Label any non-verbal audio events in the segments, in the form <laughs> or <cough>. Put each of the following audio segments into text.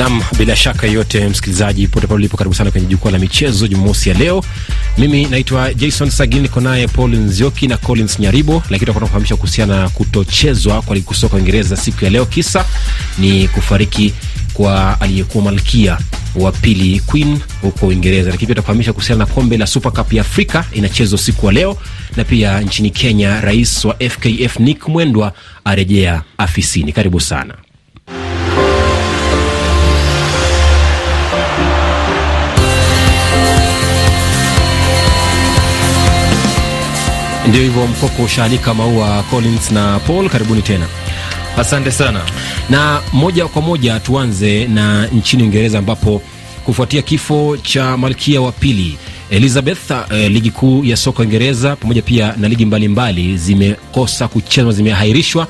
Nam, bila shaka yote, msikilizaji pote pale ulipo, karibu sana kwenye jukwaa la michezo Jumamosi ya leo. Mimi naitwa Jason Sagini, niko naye Paul Nzioki na Collins Nyaribo, lakini tutakuwa tunafahamisha kuhusiana na kutochezwa kwa ligi kuu soka Uingereza siku ya leo. Kisa ni kufariki kwa aliyekuwa malkia wa pili Queen huko Uingereza, lakini pia tutakufahamisha kuhusiana na kombe la Super Cup ya Afrika inachezwa siku ya leo, na pia nchini Kenya rais wa FKF Nick Mwendwa arejea afisini. Karibu sana. Ndio hivyo, mkoko ushaalika maua. Collins na Paul, karibuni tena. Asante sana. Na moja kwa moja tuanze na nchini Uingereza ambapo kufuatia kifo cha malkia wa pili Elizabeth, eh, ligi kuu ya soka Uingereza pamoja pia na ligi mbalimbali zimekosa kuchezwa, zimeahirishwa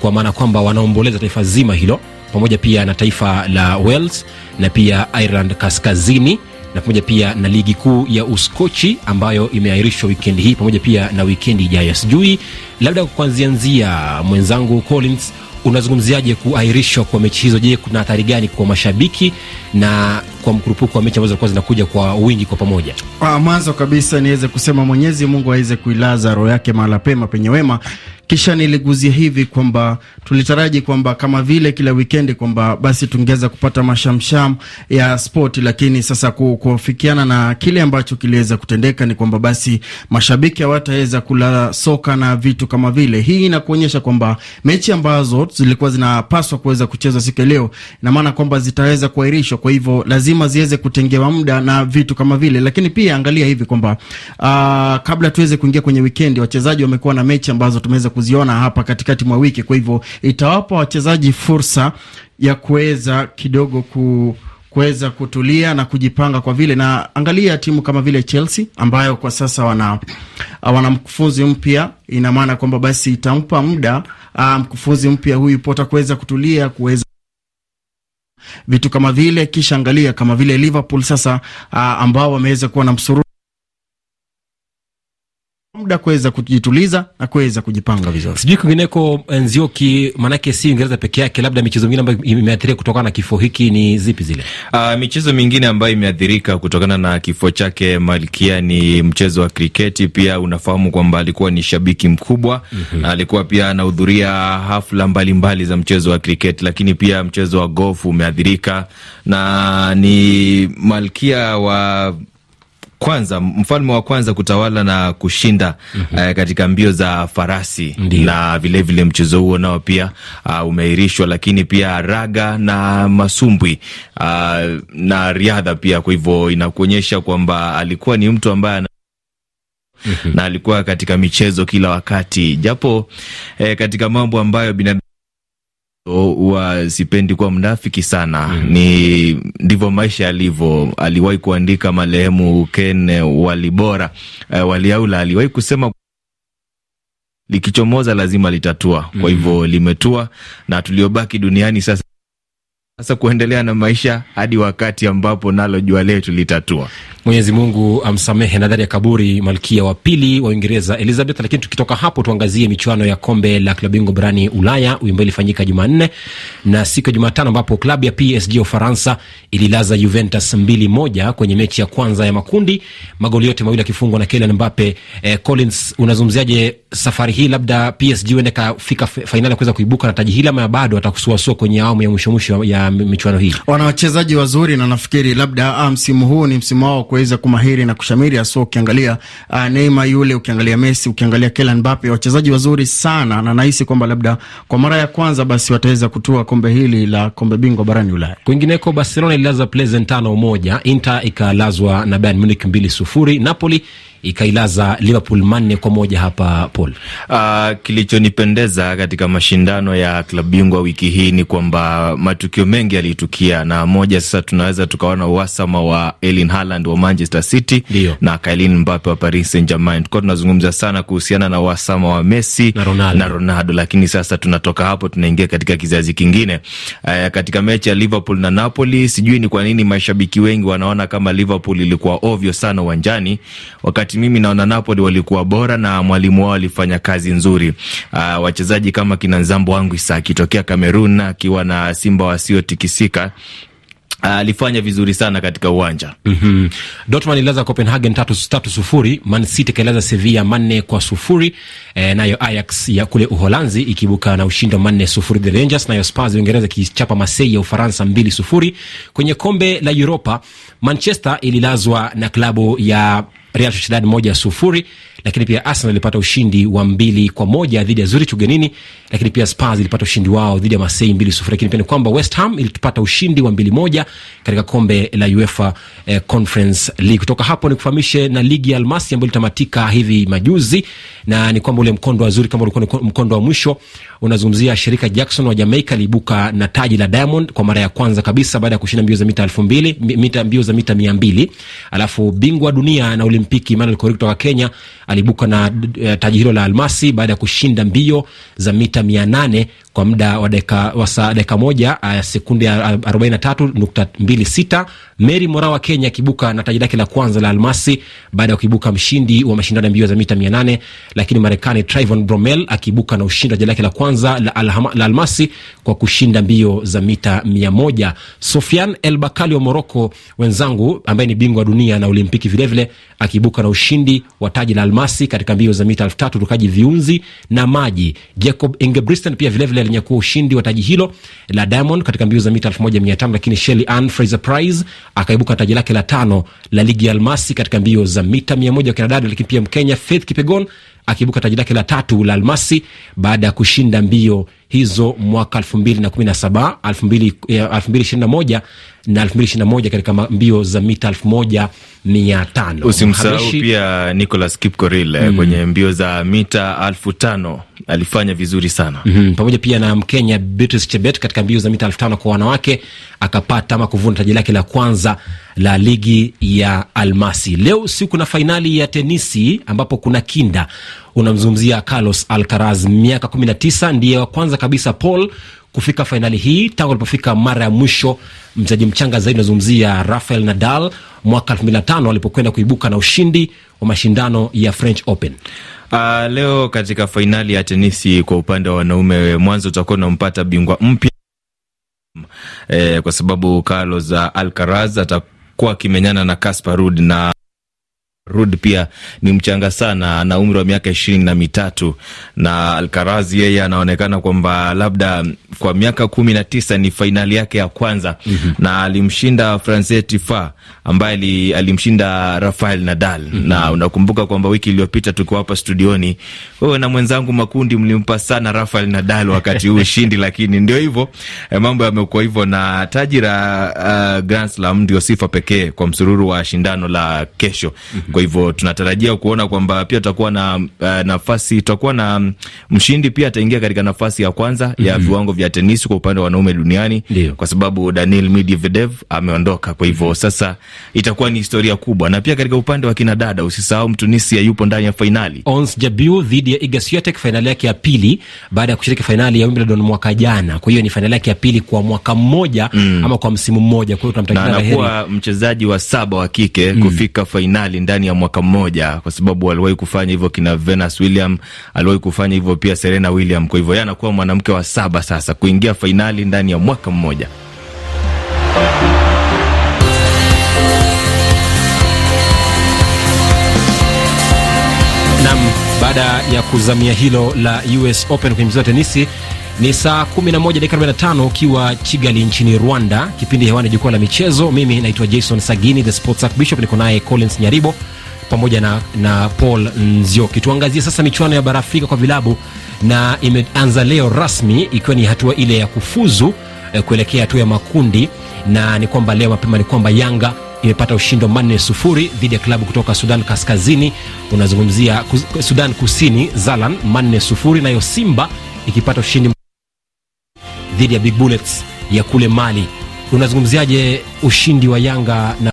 kwa maana kwamba wanaomboleza taifa zima hilo pamoja pia na taifa la Wales na pia Ireland Kaskazini na pamoja pia na ligi kuu ya Uskochi ambayo imeahirishwa wikendi hii pamoja pia na wikendi ijayo. Sijui labda kuanzianzia, mwenzangu Collins, unazungumziaje kuahirishwa kwa mechi hizo? Je, kuna athari gani kwa mashabiki na kwa mkurupuko wa mechi ambazo zilikuwa zinakuja kwa wingi kwa pamoja? Ah, mwanzo kabisa niweze kusema Mwenyezi Mungu aweze kuilaza roho yake mahala pema penye wema. Kisha niliguzia hivi kwamba tulitaraji kwamba kama vile kila wikendi kwamba basi tungeweza kupata mashamsham ya sport, lakini sasa kufikiana na kile ambacho kiliweza kutendeka ni kwamba basi mashabiki hawataweza kula soka na vitu kama vile. Hii inakuonyesha kwamba mechi ambazo zilikuwa zinapaswa kuweza kuchezwa siku ya leo, ina maana kwamba zitaweza kuahirishwa, kwa hivyo lazima ziweze kutengewa muda na vitu kama vile. Lakini pia angalia hivi kwamba uh, kabla tuweze kuingia kwenye wikendi, wachezaji wamekuwa na mechi ambazo tumeweza kuziona hapa katikati mwa wiki. Kwa hivyo itawapa wachezaji fursa ya kuweza kidogo ku kuweza kutulia na kujipanga kwa vile na angalia timu kama vile Chelsea ambayo kwa sasa wana wana mkufunzi mpya, ina maana kwamba basi itampa muda mkufunzi mpya huyu Potter kuweza kutulia kuweza vitu kama vile, kisha angalia kama vile Liverpool sasa aa, ambao wameweza kuwa na msururu muda kuweza kujituliza na kuweza kujipanga vizuri. Sijui kwingineko Nzioki, maanake si Uingereza peke yake, labda michezo mingine ambayo imeathirika kutokana na kifo hiki ni zipi zile? Uh, michezo mingine ambayo imeathirika kutokana na kifo chake malkia ni mchezo wa kriketi. Pia unafahamu kwamba alikuwa ni shabiki mkubwa mm -hmm. na alikuwa pia anahudhuria hafla mbalimbali mbali za mchezo wa kriketi, lakini pia mchezo wa gofu umeathirika na ni malkia wa kwanza mfalme wa kwanza kutawala na kushinda mm -hmm. uh, katika mbio za farasi Ndiyo. na vilevile mchezo huo nao pia uh, umeahirishwa, lakini pia raga na masumbwi uh, na riadha pia. Kwa hivyo inakuonyesha kwamba alikuwa ni mtu ambaye mm -hmm. na alikuwa katika michezo kila wakati, japo eh, katika mambo ambayo binadamu huwa sipendi kuwa mnafiki sana mm. Ni ndivyo maisha yalivyo. Aliwahi kuandika marehemu Ken Walibora uh, Waliaula aliwahi kusema likichomoza lazima litatua. Kwa hivyo mm. limetua na tuliobaki duniani sasa sasa kuendelea na maisha hadi wakati ambapo nalo jua letu litatua. Mwenyezi Mungu amsamehe nadhari ya kaburi malkia wa pili wa Uingereza Elizabeth. Lakini tukitoka hapo, tuangazie michuano ya kombe la klabu bingwa barani Ulaya ambayo ilifanyika Jumanne na siku ya Jumatano, ambapo klabu ya PSG Ufaransa ililaza Juventus mbili moja kwenye mechi ya kwanza ya makundi, magoli yote mawili akifungwa na Kylian Mbappe. Eh, Collins, unazungumziaje safari hii? Labda PSG huenda kafika fainali ya kuweza kuibuka na taji hili ama bado atakusuasua kwenye awamu ya mwisho mwisho ya michuano hii? Wana wachezaji wazuri na nafikiri labda msimu huu ni msimu wao kuweza kumahiri na kushamiri hasa ukiangalia uh, Neymar yule, ukiangalia Messi, ukiangalia Kylian Mbappe, wachezaji wazuri sana, na nahisi kwamba labda kwa mara ya kwanza basi wataweza kutua kombe hili la kombe bingwa barani Ulaya. Kwingineko, Barcelona ililaza Plezen tano moja, Inter ikalazwa na Bayern Munich mbili sufuri, Napoli ikailaza Liverpool manne kwa moja hapa Paul. Uh, kilichonipendeza katika mashindano ya klabu bingwa wiki hii ni kwamba matukio mengi yalitukia, na moja sasa tunaweza tukaona uhasama wa Erling Haaland wa Manchester City Dio. na Kylian Mbappe wa Paris Saint-Germain. Tulikuwa tunazungumza sana kuhusiana na uhasama wa Messi na Ronaldo. na Ronaldo, lakini sasa tunatoka hapo tunaingia katika kizazi kingine. Uh, katika mechi ya Liverpool na Napoli, sijui ni kwa nini mashabiki wengi wanaona kama Liverpool ilikuwa ovyo sana uwanjani wakati mimi naona Napoli walikuwa bora na mwalimu wao alifanya kazi nzuri. Uh, wachezaji kama kina Nzambo wangu Isa akitokea Kamerun akiwa na Simba wasiotikisika alifanya vizuri sana katika uwanja mm-hmm. Dortmund ililaza Copenhagen tatu, tatu sufuri. Man City ikailaza Sevilla manne kwa sufuri. E, nayo Ajax ya kule Uholanzi ikibuka na ushindi manne sufuri the Rangers. Nayo Spurs ya Uingereza ikichapa Marseille ya Ufaransa mbili sufuri. Kwenye kombe la Europa Manchester ililazwa na klabu ya Real Sociedad moja sufuri, lakini pia Arsenal ilipata ushindi wa mbili kwa moja dhidi ya Zurich ugenini, lakini pia Spurs ilipata ushindi wao dhidi ya Marseille mbili sufuri. Lakini pia ni kwamba West Ham ilipata ushindi wa mbili moja katika kombe la UEFA eh, Conference League. Kutoka hapo ni kufahamishe na ligi ya Almasi ambayo ilitamatika hivi majuzi, na ni kwamba ule mkondo wa Zurich kama ulikuwa mkondo wa mwisho, unazungumzia shirika Jackson wa Jamaica liibuka na taji la Diamond kwa mara ya kwanza kabisa baada ya kushinda mbio za mita elfu mbili mita mbio za mita mia mbili. Alafu bingwa dunia na Olimpiki Emmanuel Korir kutoka Kenya aliibuka na uh, taji hilo la almasi baada ya kushinda mbio za mita mia nane kwa muda wa dakika wa saa dakika moja uh, sekunde arobaini na tatu nukta mbili sita. Mary Moraa wa Kenya akibuka na taji lake la kwanza la almasi baada ya kuibuka mshindi wa mashindano ya mbio za mita mia nane lakini Marekani Trayvon Bromel akibuka na ushindi wa taji lake la kwanza la, alhama, la almasi kwa kushinda mbio za mita mia moja. Sofian El Bakali wa Moroko wenzangu ambaye ni bingwa wa dunia na Olimpiki vilevile akibuka na ushindi wa taji la almasi katika mbio za mita elfu tatu rukaji viunzi na maji. Jacob Ingebrigtsen pia vilevile alinyakua ushindi wa taji hilo la Diamond katika mbio za mita elfu moja mia tano lakini Shelly Ann Fraser Price akaibuka taji lake la tano la ligi ya almasi katika mbio za mita mia moja kinadada, lakini pia Mkenya Faith Kipegon akiibuka taji lake la tatu la almasi baada ya kushinda mbio hizo mwaka 2017, 2021 na kumi na saba elfu mbili ishirini na moja na elfu mbili ishirini na moja katika mbio za mita elfu moja mia tano. Usimsahau pia Nicolas Kipkorir mm. kwenye mbio za mita elfu tano alifanya vizuri sana mm -hmm. pamoja pia na Mkenya Beatrice Chebet katika mbio za mita elfu tano kwa wanawake akapata ama kuvuna taji lake la kwanza la ligi ya almasi. Leo siku kuna fainali ya tenisi ambapo kuna kinda, unamzungumzia Carlos Alcaraz, miaka kumi na tisa, ndiye wa kwanza kabisa Paul kufika fainali hii tangu alipofika mara ya mwisho. Mchezaji mchanga zaidi unazungumzia Rafael Nadal mwaka elfu mbili na tano alipokwenda kuibuka na ushindi wa mashindano ya French Open. Uh, leo katika fainali ya tenisi kwa upande wa wanaume, mwanzo utakuwa unampata bingwa mpya. Eh, kwa sababu Carlos Alcaraz atakuwa akimenyana na Casper Ruud na Rud pia ni mchanga sana, ana umri wa miaka ishirini na mitatu na Alcaraz yeye anaonekana kwamba labda kwa miaka kumi na tisa ni fainali yake ya kwanza mm -hmm. na alimshinda Frances Tiafoe ambaye alimshinda Rafael Nadal mm -hmm. na unakumbuka kwamba wiki iliyopita tukiwa hapa studioni, wewe na mwenzangu Makundi mlimpa sana Rafael Nadal wakati huu <laughs> ushindi, lakini ndio hivyo eh, mambo yamekuwa hivyo, na taji la uh, Grand Slam ndio sifa pekee kwa msururu wa shindano la kesho mm -hmm. Kwa hivyo tunatarajia kuona kwamba pia tutakuwa na uh, nafasi, tutakuwa na mshindi pia ataingia katika nafasi ya kwanza mm -hmm. ya viwango vya tenisi kwa upande wa wanaume duniani Dio. kwa sababu Daniil Medvedev ameondoka. Kwa hivyo sasa itakuwa ni historia kubwa, na pia katika upande wa kinadada usisahau Mtunisia yupo ndani ya fainali. Ons Jabeur dhidi ya Iga Swiatek, fainali yake ya pili baada ya kushiriki fainali ya Wimbledon mwaka jana. Kwa hiyo ni fainali yake ya pili kwa mwaka mmoja mm. ama kwa msimu mmoja. Kwa hiyo tunamtakia na anakuwa mchezaji wa saba wa kike mm. kufika fainali ndani ya mwaka mmoja, kwa sababu aliwahi kufanya hivyo kina Venus William, aliwahi kufanya hivyo pia Serena William. Kwa hivyo yeye anakuwa mwanamke wa saba sasa kuingia fainali ndani ya mwaka mmoja. Nam, baada ya kuzamia hilo la US Open kwenye mchezo wa tenisi ni saa 11 dakika 45 ukiwa Kigali nchini Rwanda. Kipindi hewani jukwaa la michezo. Mimi naitwa Jason Sagini, the sports archbishop. Niko naye Collins Nyaribo pamoja na, na Paul Nzioki. Tuangazie sasa michuano ya bara Afrika kwa vilabu, na imeanza leo rasmi ikiwa ni hatua ile ya kufuzu eh, kuelekea hatua ya makundi, na ni kwamba leo mapema ni kwamba Yanga imepata ushindi wa manne sufuri dhidi ya klabu kutoka Sudan Kaskazini, unazungumzia Sudan Kusini, Zalan manne sufuri, nayo Simba ikipata ushindi dhidi ya Big Bullets ya kule Mali. Unazungumziaje ushindi wa Yanga na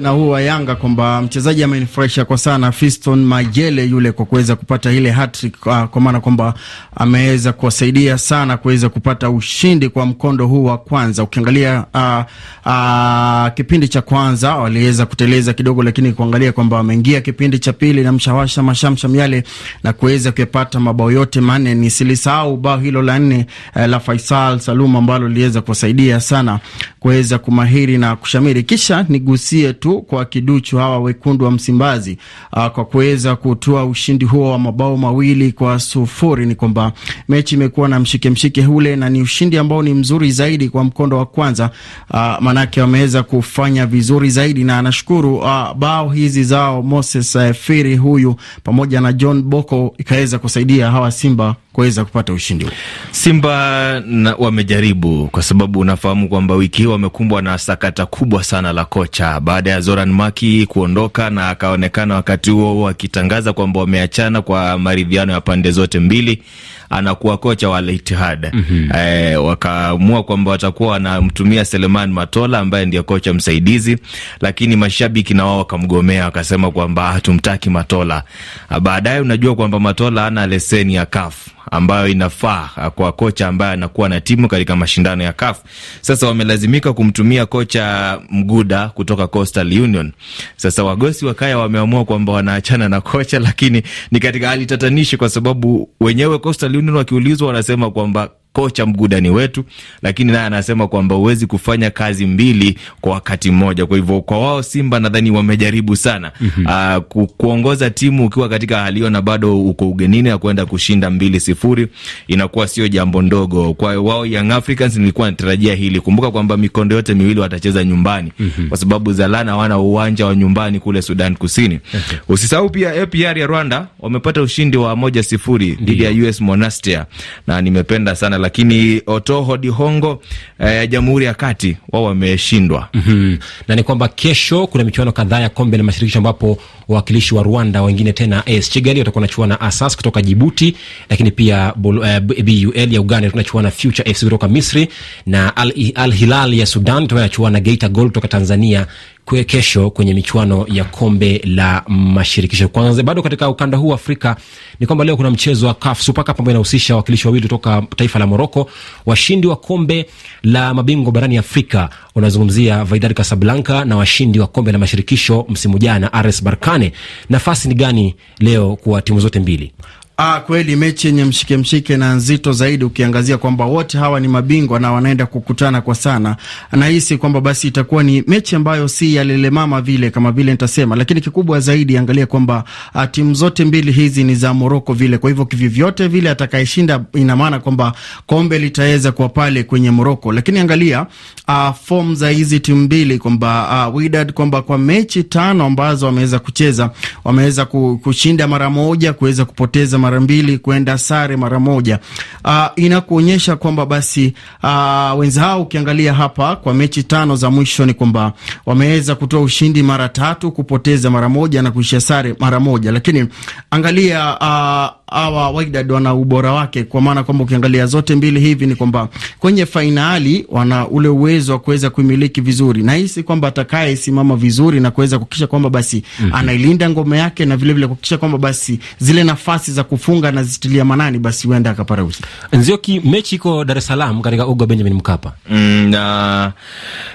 na huu wa Yanga kwamba mchezaji amenifurahisha kwa sana Fiston Majele yule kwa kuweza kupata ile hat-trick, uh, kwa maana kwamba ameweza kuwasaidia sana kuweza kupata ushindi kwa mkondo huu wa kwanza. Ukiangalia uh, uh, kipindi cha kwanza waliweza kuteleza kidogo, lakini kuangalia kwamba wameingia kipindi cha pili na mshawasha mashamsham yale na kuweza kuyapata mabao yote manne. Nisilisahau bao hilo la nne uh, la Faisal Salum ambalo liliweza kuwasaidia sana kuweza kumahiri na kushamiri. Kisha nigusie tu kwa kiduchu hawa wekundu wa Msimbazi uh, kwa kuweza kutoa ushindi huo wa mabao mawili kwa sufuri. Ni kwamba mechi imekuwa na mshike mshike ule, na ni ushindi ambao ni mzuri zaidi kwa mkondo wa kwanza uh, manake wameweza kufanya vizuri zaidi, na nashukuru uh, bao hizi zao Moses uh, Firi huyu pamoja na John Boko ikaweza kusaidia hawa Simba kuweza kupata ushindi huu. Simba na, wamejaribu kwa sababu unafahamu kwamba wiki hii wamekumbwa na sakata kubwa sana la kocha baada ya Zoran Maki kuondoka, na akaonekana wakati huo akitangaza kwamba wameachana kwa maridhiano ya pande zote mbili, anakuwa kocha wa Al Ittihad. mm -hmm. E, wakaamua kwamba watakuwa wanamtumia Seleman Matola ambaye ndiye kocha msaidizi, lakini mashabiki na wao wakamgomea, wakasema kwamba hatumtaki Matola. Baadaye unajua kwamba Matola ana leseni ya CAF ambayo inafaa kwa kocha ambaye anakuwa na timu katika mashindano ya CAF. Sasa wamelazimika kumtumia kocha Mguda kutoka Coastal Union. Sasa wagosi wakaya wameamua kwamba wanaachana na kocha, lakini ni katika hali tatanishi, kwa sababu wenyewe Coastal Union wakiulizwa wanasema kwamba kocha mgudani wetu, lakini naye anasema kwamba huwezi kufanya kazi mbili kwa wakati mmoja. Kwa hivyo kwa wao Simba nadhani wamejaribu sana mm -hmm. uh, ku, kuongoza timu ukiwa katika hali hiyo na bado uko ugenini na kwenda kushinda mbili sifuri inakuwa sio jambo ndogo kwa wao. Young Africans nilikuwa natarajia hili. Kumbuka kwamba mikondo yote miwili watacheza nyumbani mm -hmm. kwa sababu Zalana hawana uwanja wa nyumbani kule Sudan Kusini. Okay. Usisahau pia APR ya Rwanda wamepata ushindi wa moja sifuri dhidi ya US Monastir na nimependa sana lakini Otoho Dihongo eh, Jamhuri ya Kati wao wameshindwa. mm -hmm. Na ni kwamba kesho kuna michuano kadhaa ya kombe la mashirikisho ambapo wawakilishi wa Rwanda wengine tena AS Kigali watakuwa wanachuana Asas kutoka Jibuti, lakini pia BUL ya Uganda tunachuana Future FC kutoka Misri na Al, Al Hilal ya Sudan tunachuana Geita Gold kutoka Tanzania kwe kesho kwenye michuano ya kombe la mashirikisho. Kwanza bado katika ukanda huu wa Afrika ni kwamba leo kuna mchezo wa CAF Super Cup ambao inahusisha wawakilishi wawili kutoka taifa la Morocco, washindi wa kombe la mabingwa barani Afrika. Unazungumzia Wydad Casablanca na washindi wa kombe la mashirikisho msimu jana RS Berkane. Nafasi ni gani leo kwa timu zote mbili? Ah, kweli mechi yenye mshike mshike na nzito zaidi, ukiangazia kwamba wote hawa ni mabingwa na wanaenda kukutana kwa sana. Nahisi kwamba basi itakuwa ni mechi ambayo si ya lele mama vile kama vile nitasema, lakini kikubwa zaidi angalia kwamba ah, timu zote mbili hizi ni za Moroko vile. Kwa hivyo kivivyote vile atakayeshinda, ina maana kwamba kombe litaweza kuwa pale kwenye Moroko. Lakini angalia uh, form za hizi timu mbili kwamba uh, Wydad kwamba kwa mechi tano ambazo wameweza kucheza wameweza kushinda mara moja, kuweza kupoteza mara mbili kwenda sare mara moja. Uh, inakuonyesha kwamba basi uh, wenzao ukiangalia hapa kwa mechi tano za mwisho ni kwamba wameweza kutoa ushindi mara tatu, kupoteza mara moja na kuishia sare mara moja, lakini angalia uh, hawa Wydad wana ubora wake, kwa maana kwamba ukiangalia zote mbili hivi ni kwamba kwenye fainali wana ule uwezo wa kuweza kuimiliki vizuri. Nahisi kwamba atakaye simama vizuri na kuweza kuhakikisha kwamba basi mm -hmm. anailinda ngome yake na vilevile kuhakikisha kwamba basi zile nafasi za kufunga anazitilia manani, basi huenda akapata ushindi. Nzioki, mechi iko Dar es Salaam katika uga Benjamin Mkapa mm, na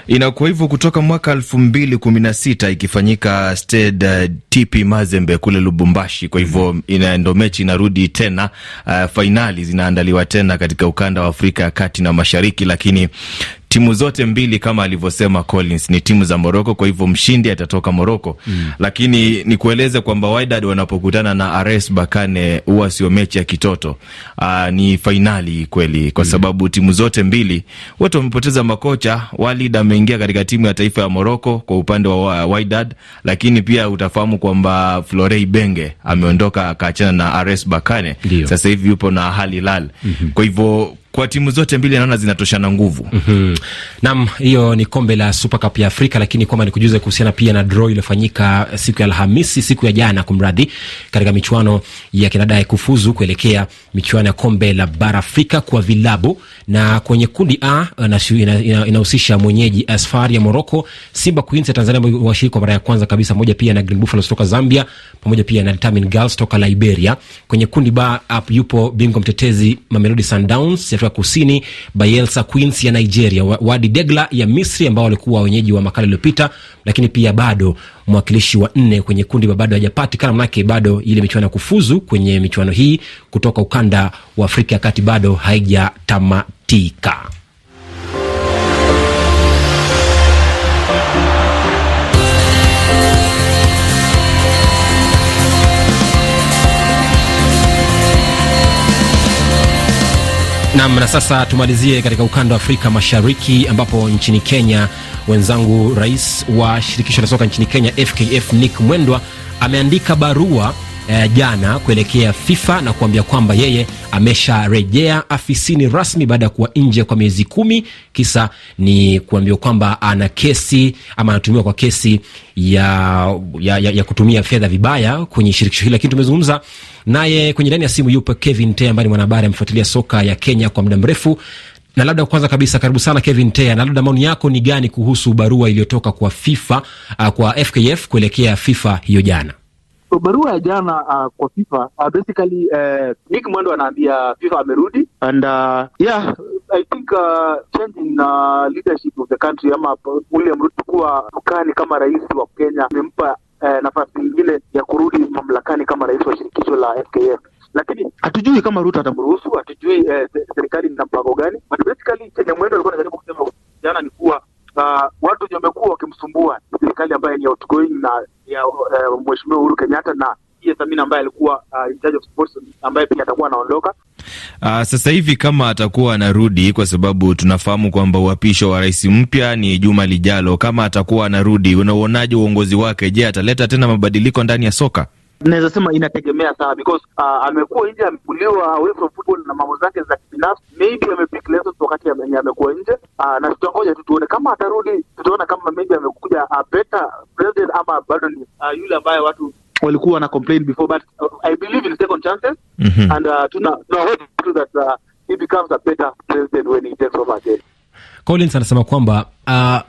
inakuwa hivyo kutoka mwaka elfu mbili kumi na sita ikifanyika Stade uh, TP Mazembe kule Lubumbashi. Kwa hivyo ina ndo mechi inarudi tena. Uh, fainali zinaandaliwa tena katika ukanda wa Afrika ya kati na mashariki, lakini timu zote mbili kama alivyosema Collins ni timu za Moroko, kwa hivyo mshindi atatoka Moroko mm. Lakini nikueleze kwamba Wydad wanapokutana na RS Bakane huwa sio mechi ya kitoto. Aa, ni fainali kweli, kwa sababu mm. timu zote mbili wote wamepoteza makocha. Walid ameingia katika timu ya taifa ya Moroko kwa upande wa Wydad, lakini pia utafahamu kwamba Florey Benge ameondoka akaachana na RS Bakane, sasa hivi yupo na Al Hilal mm -hmm. kwa hivyo kwa timu zote mbili naona zinatoshana nguvu. mm -hmm. Naam, hiyo ni kombe la Super Cup ya Afrika, lakini kwamba nikujuze kuhusiana pia na draw iliyofanyika siku ya Alhamisi, siku ya jana, kumradhi, katika michuano ya kinadai kufuzu kuelekea michuano ya kombe la bara Afrika kwa vilabu, na kwenye kundi A inahusisha ina, ina mwenyeji Asfar ya Morocco, Simba Queens ya Tanzania ambao washiriki kwa mara ya kwanza kabisa, moja pia na Green Buffaloes kutoka Zambia, pamoja pia na Determined Girls kutoka Liberia. Kwenye kundi B yupo bingwa mtetezi Mamelodi Sundowns Afrika Kusini, Bayelsa Queens ya Nigeria, Wadi Degla ya Misri ambao walikuwa wenyeji wa makala iliyopita, lakini pia bado mwakilishi wa nne kwenye kundi bado hajapatikana, manake bado ile michuano ya kufuzu kwenye michuano hii kutoka ukanda wa Afrika ya kati bado haijatamatika. Nam, na sasa tumalizie katika ukanda wa Afrika Mashariki, ambapo nchini Kenya wenzangu, rais wa shirikisho la soka nchini Kenya FKF Nick Mwendwa ameandika barua eh, jana kuelekea FIFA na kuambia kwamba yeye amesharejea afisini rasmi baada ya kuwa nje kwa miezi kumi. Kisa ni kuambiwa kwamba ana kesi ama anatumiwa kwa kesi ya, ya, ya, ya kutumia fedha vibaya kwenye shirikisho hili, lakini tumezungumza naye kwenye laini ya simu. Yupo Kevin Tea ambaye ni mwanahabari amefuatilia soka ya Kenya kwa muda mrefu na labda kwanza kabisa, karibu sana Kevin Tea, na labda maoni yako ni gani kuhusu barua iliyotoka kwa FIFA uh, kwa FKF kuelekea FIFA hiyo jana? So, barua ya jana uh, kwa FIFA uh, basically uh, Nick Mwendo anaambia FIFA amerudi and uh, yeah I think uh, change in uh, leadership of the country ama William Ruto kuwa ukani kama rais wa Kenya imempa uh, nafasi nyingine ya kurudi mamlakani kama rais wa shirikisho la FKF lakini hatujui kama Ruto atamruhusu, hatujui eh, serikali ina mpango gani, but basically chenye Mwendo alikuwa anajaribu kusema jana ni kuwa uh, watu wenye wamekuwa wakimsumbua serikali ambayo ni outgoing na ya uh, mheshimiwa Uhuru Kenyatta na Yes, ambaye alikuwa uh, in charge of sports ambaye pia atakuwa anaondoka. Uh, sasa hivi kama atakuwa anarudi, kwa sababu tunafahamu kwamba uhapisho wa rais mpya ni juma lijalo. Kama atakuwa anarudi, unauonaje uongozi wake? Je, ataleta tena mabadiliko ndani ya soka? Naweza sema inategemea sana because uh, amekuwa nje, amepuliwa away from football na mambo zake za kibinafsi, maybe amepick lessons wakati ame, amekuwa nje uh, na tutangoja tu tuone kama atarudi, tutaona kama maybe amekuja a better president ama bado ni uh, yule ambaye watu walikuwa wana complain before but uh, I believe in second chances mm -hmm. and uh, tuna tuna hope too that uh, he becomes a better president when he takes over again. Collins anasema kwamba uh,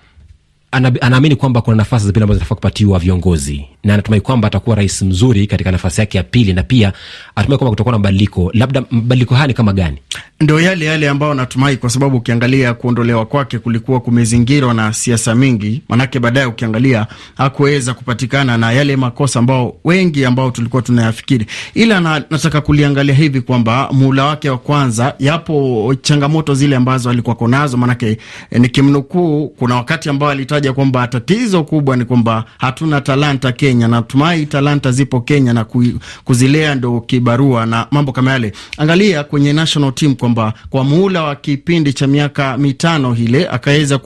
anaamini kwamba kuna nafasi za pili ambazo zinafaa kupatiwa viongozi na anatumai kwamba atakuwa rais mzuri katika nafasi yake ya pili, na pia anatumai kwamba kutakuwa na mabadiliko. Labda mabadiliko haya ni kama gani? Ndo yale yale ambayo anatumai, kwa sababu ukiangalia kuondolewa kwake kulikuwa kumezingirwa na siasa mingi, manake baadaye ukiangalia hakuweza kupatikana na yale makosa ambao wengi ambao tulikuwa tunayafikiri, ila na, nataka kuliangalia hivi kwamba muhula wake wa kwanza, yapo changamoto zile ambazo alikuwa konazo, manake eh, nikimnukuu, kuna wakati ambao alitaja kwamba tatizo kubwa ni kwamba hatuna talanta Kenya. Natumai talanta zipo Kenya na kuzilea ndo kibarua na mambo kama yale. Angalia kwenye national team kwamba kwa muhula wa kipindi cha miaka mitano hile akaweza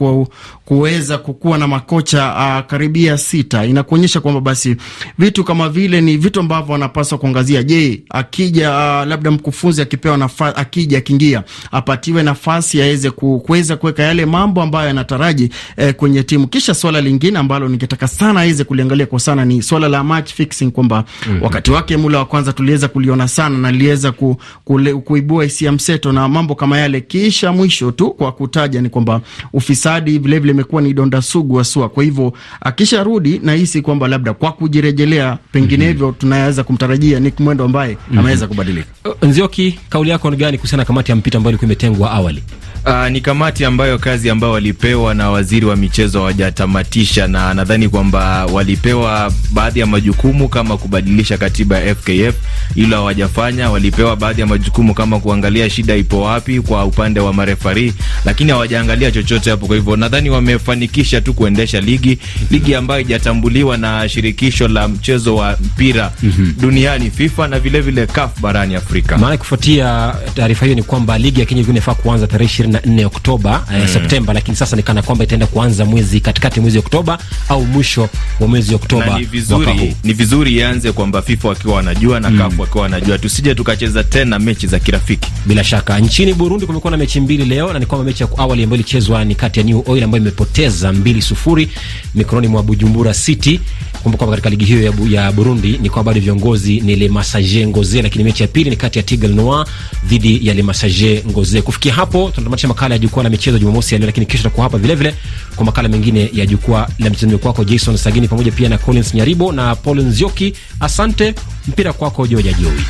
kuweza kukua na makocha uh, karibia sita. Inakuonyesha kwamba basi vitu kama vile ni vitu ambavyo wanapaswa kuangazia. Je, akija uh, labda mkufunzi akipewa nafasi, akija akiingia apatiwe nafasi aweze kuweza kuweka yale mambo ambayo yanataraji eh, kwenye timu. Kisha swala lingine ambalo ningetaka sana aweze kuliangalia kwa sana ni swala la match fixing, kwamba mm -hmm. wakati wake mula wa kwanza tuliweza kuliona sana na liweza ku, ku, kuibua hisia mseto na mambo kama yale. Kisha mwisho tu kwa kutaja ni kwamba ufisadi vilevile imekuwa ni donda sugu haswa. Kwa hivyo akisharudi, nahisi kwamba labda kwa kujirejelea, penginevyo mm -hmm. tunaweza kumtarajia Nick Mwendo ambaye mm -hmm. ameweza kubadilika. Nzioki, kauli yako ni gani kuhusiana na kamati ya mpito ambayo ilikuwa imetengwa awali? Uh, ni kamati ambayo kazi ambayo walipewa na waziri wa michezo hawajatamatisha, na nadhani kwamba walipewa baadhi ya majukumu kama kubadilisha katiba ya FKF, hilo hawajafanya. Walipewa baadhi ya majukumu kama kuangalia shida ipo wapi kwa upande wa marefari, lakini hawajaangalia chochote hapo. Kwa hivyo nadhani wamefanikisha tu kuendesha ligi, ligi ambayo haijatambuliwa na shirikisho la mchezo wa mpira mm -hmm. duniani FIFA na vilevile vile CAF barani Afrika. Maana kufuatia taarifa hiyo ni kwamba ligi ya Kenya inafaa kuanza tarehe na nne Oktoba mm. Septemba, lakini sasa nikana kwamba itaenda kuanza mwezi katikati mwezi Oktoba au mwisho wa mwezi Oktoba. Ni vizuri, ni vizuri ianze kwamba FIFA wakiwa wanajua na mm. CAF wakiwa wanajua, tusije tukacheza tena mechi za kirafiki. Bila shaka nchini Burundi kumekuwa na mechi mbili leo, na ni kwamba mechi ya awali ambayo ilichezwa ni kati ya New Oil ambayo imepoteza mbili sufuri mikononi mwa Bujumbura City. Kumbuka kwamba katika ligi hiyo ya, bu, ya Burundi ni kwamba bado viongozi ni Le Messager Ngoze, lakini mechi ya pili ni kati ya Tigre Noir dhidi ya Le Messager Ngoze. Kufikia hapo tunatamatisha makala ya jukwaa la michezo Jumamosi ya leo, lakini kesho tutakuwa hapa vile vile kwa makala mengine ya jukwaa la michezo kwako Jason Sagini pamoja pia na Collins Nyaribo na Paul Nzioki. Asante, mpira kwako Joja Joi.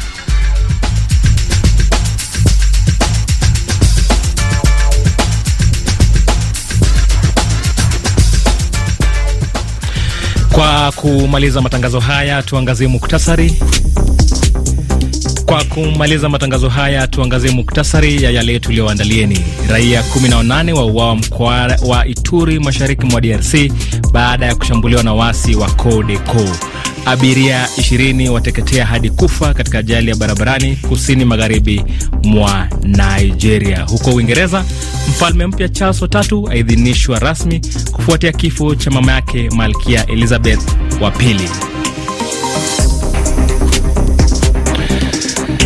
Kwa kumaliza matangazo haya tuangazie muktasari. Kwa kumaliza matangazo haya tuangazie muktasari ya yale tuliyoandalieni. Raia 18 wauawa mkoa wa Ituri, mashariki mwa DRC baada ya kushambuliwa na wasi wa CODECO. Abiria 20 wateketea hadi kufa katika ajali ya barabarani kusini magharibi mwa Nigeria. Huko Uingereza, mfalme mpya Charles watatu aidhinishwa rasmi kufuatia kifo cha mama yake Malkia Elizabeth wa pili.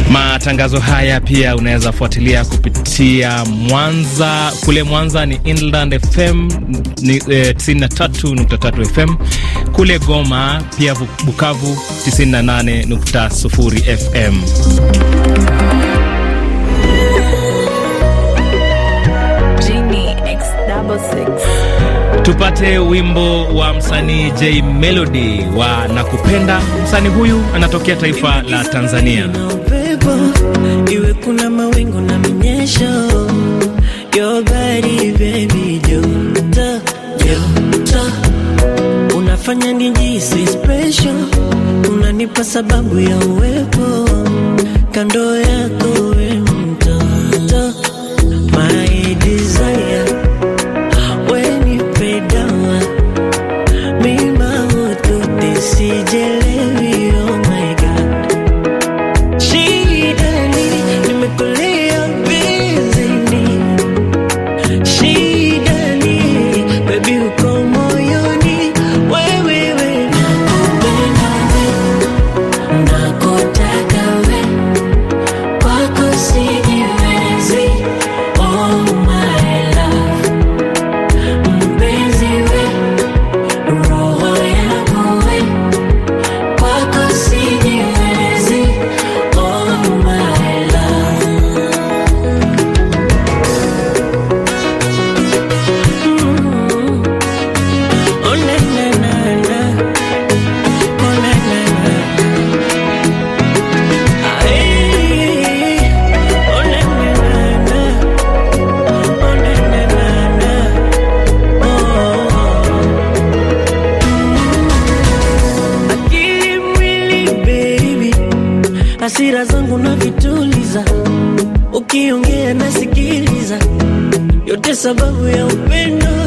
Matangazo haya pia unaweza fuatilia kupitia Mwanza. Kule Mwanza ni Inland FM ni, eh, 93.3 FM. Kule Goma pia Bukavu 98.0 FM. Tupate wimbo wa msanii J Melody wa Nakupenda. Msanii huyu anatokea taifa la Tanzania. Iwe kuna mawingu na minyesho, your body baby, joto joto, unafanya nijisi special, unanipa sababu ya uwepo. Kando yako, ukiongea nasikiliza, yote sababu ya upendo.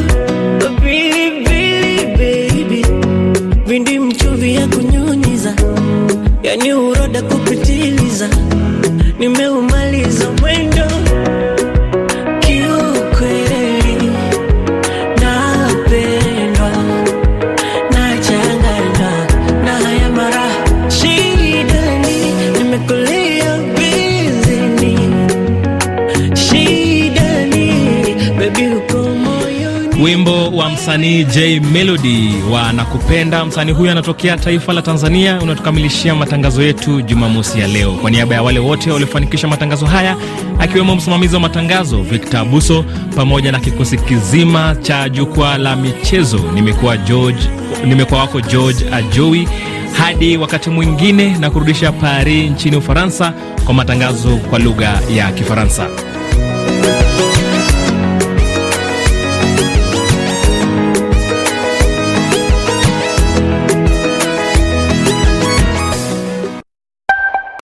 Wimbo wa msanii J Melody wa Nakupenda. Msanii huyu anatokea taifa la Tanzania. Unatukamilishia matangazo yetu Jumamosi ya leo. Kwa niaba ya wale wote waliofanikisha matangazo haya, akiwemo msimamizi wa matangazo Victor Abuso pamoja na kikosi kizima cha jukwaa la michezo, nimekuwa George, nimekuwa wako George Ajowi. Hadi wakati mwingine, na kurudisha Paris nchini Ufaransa kwa matangazo kwa lugha ya Kifaransa.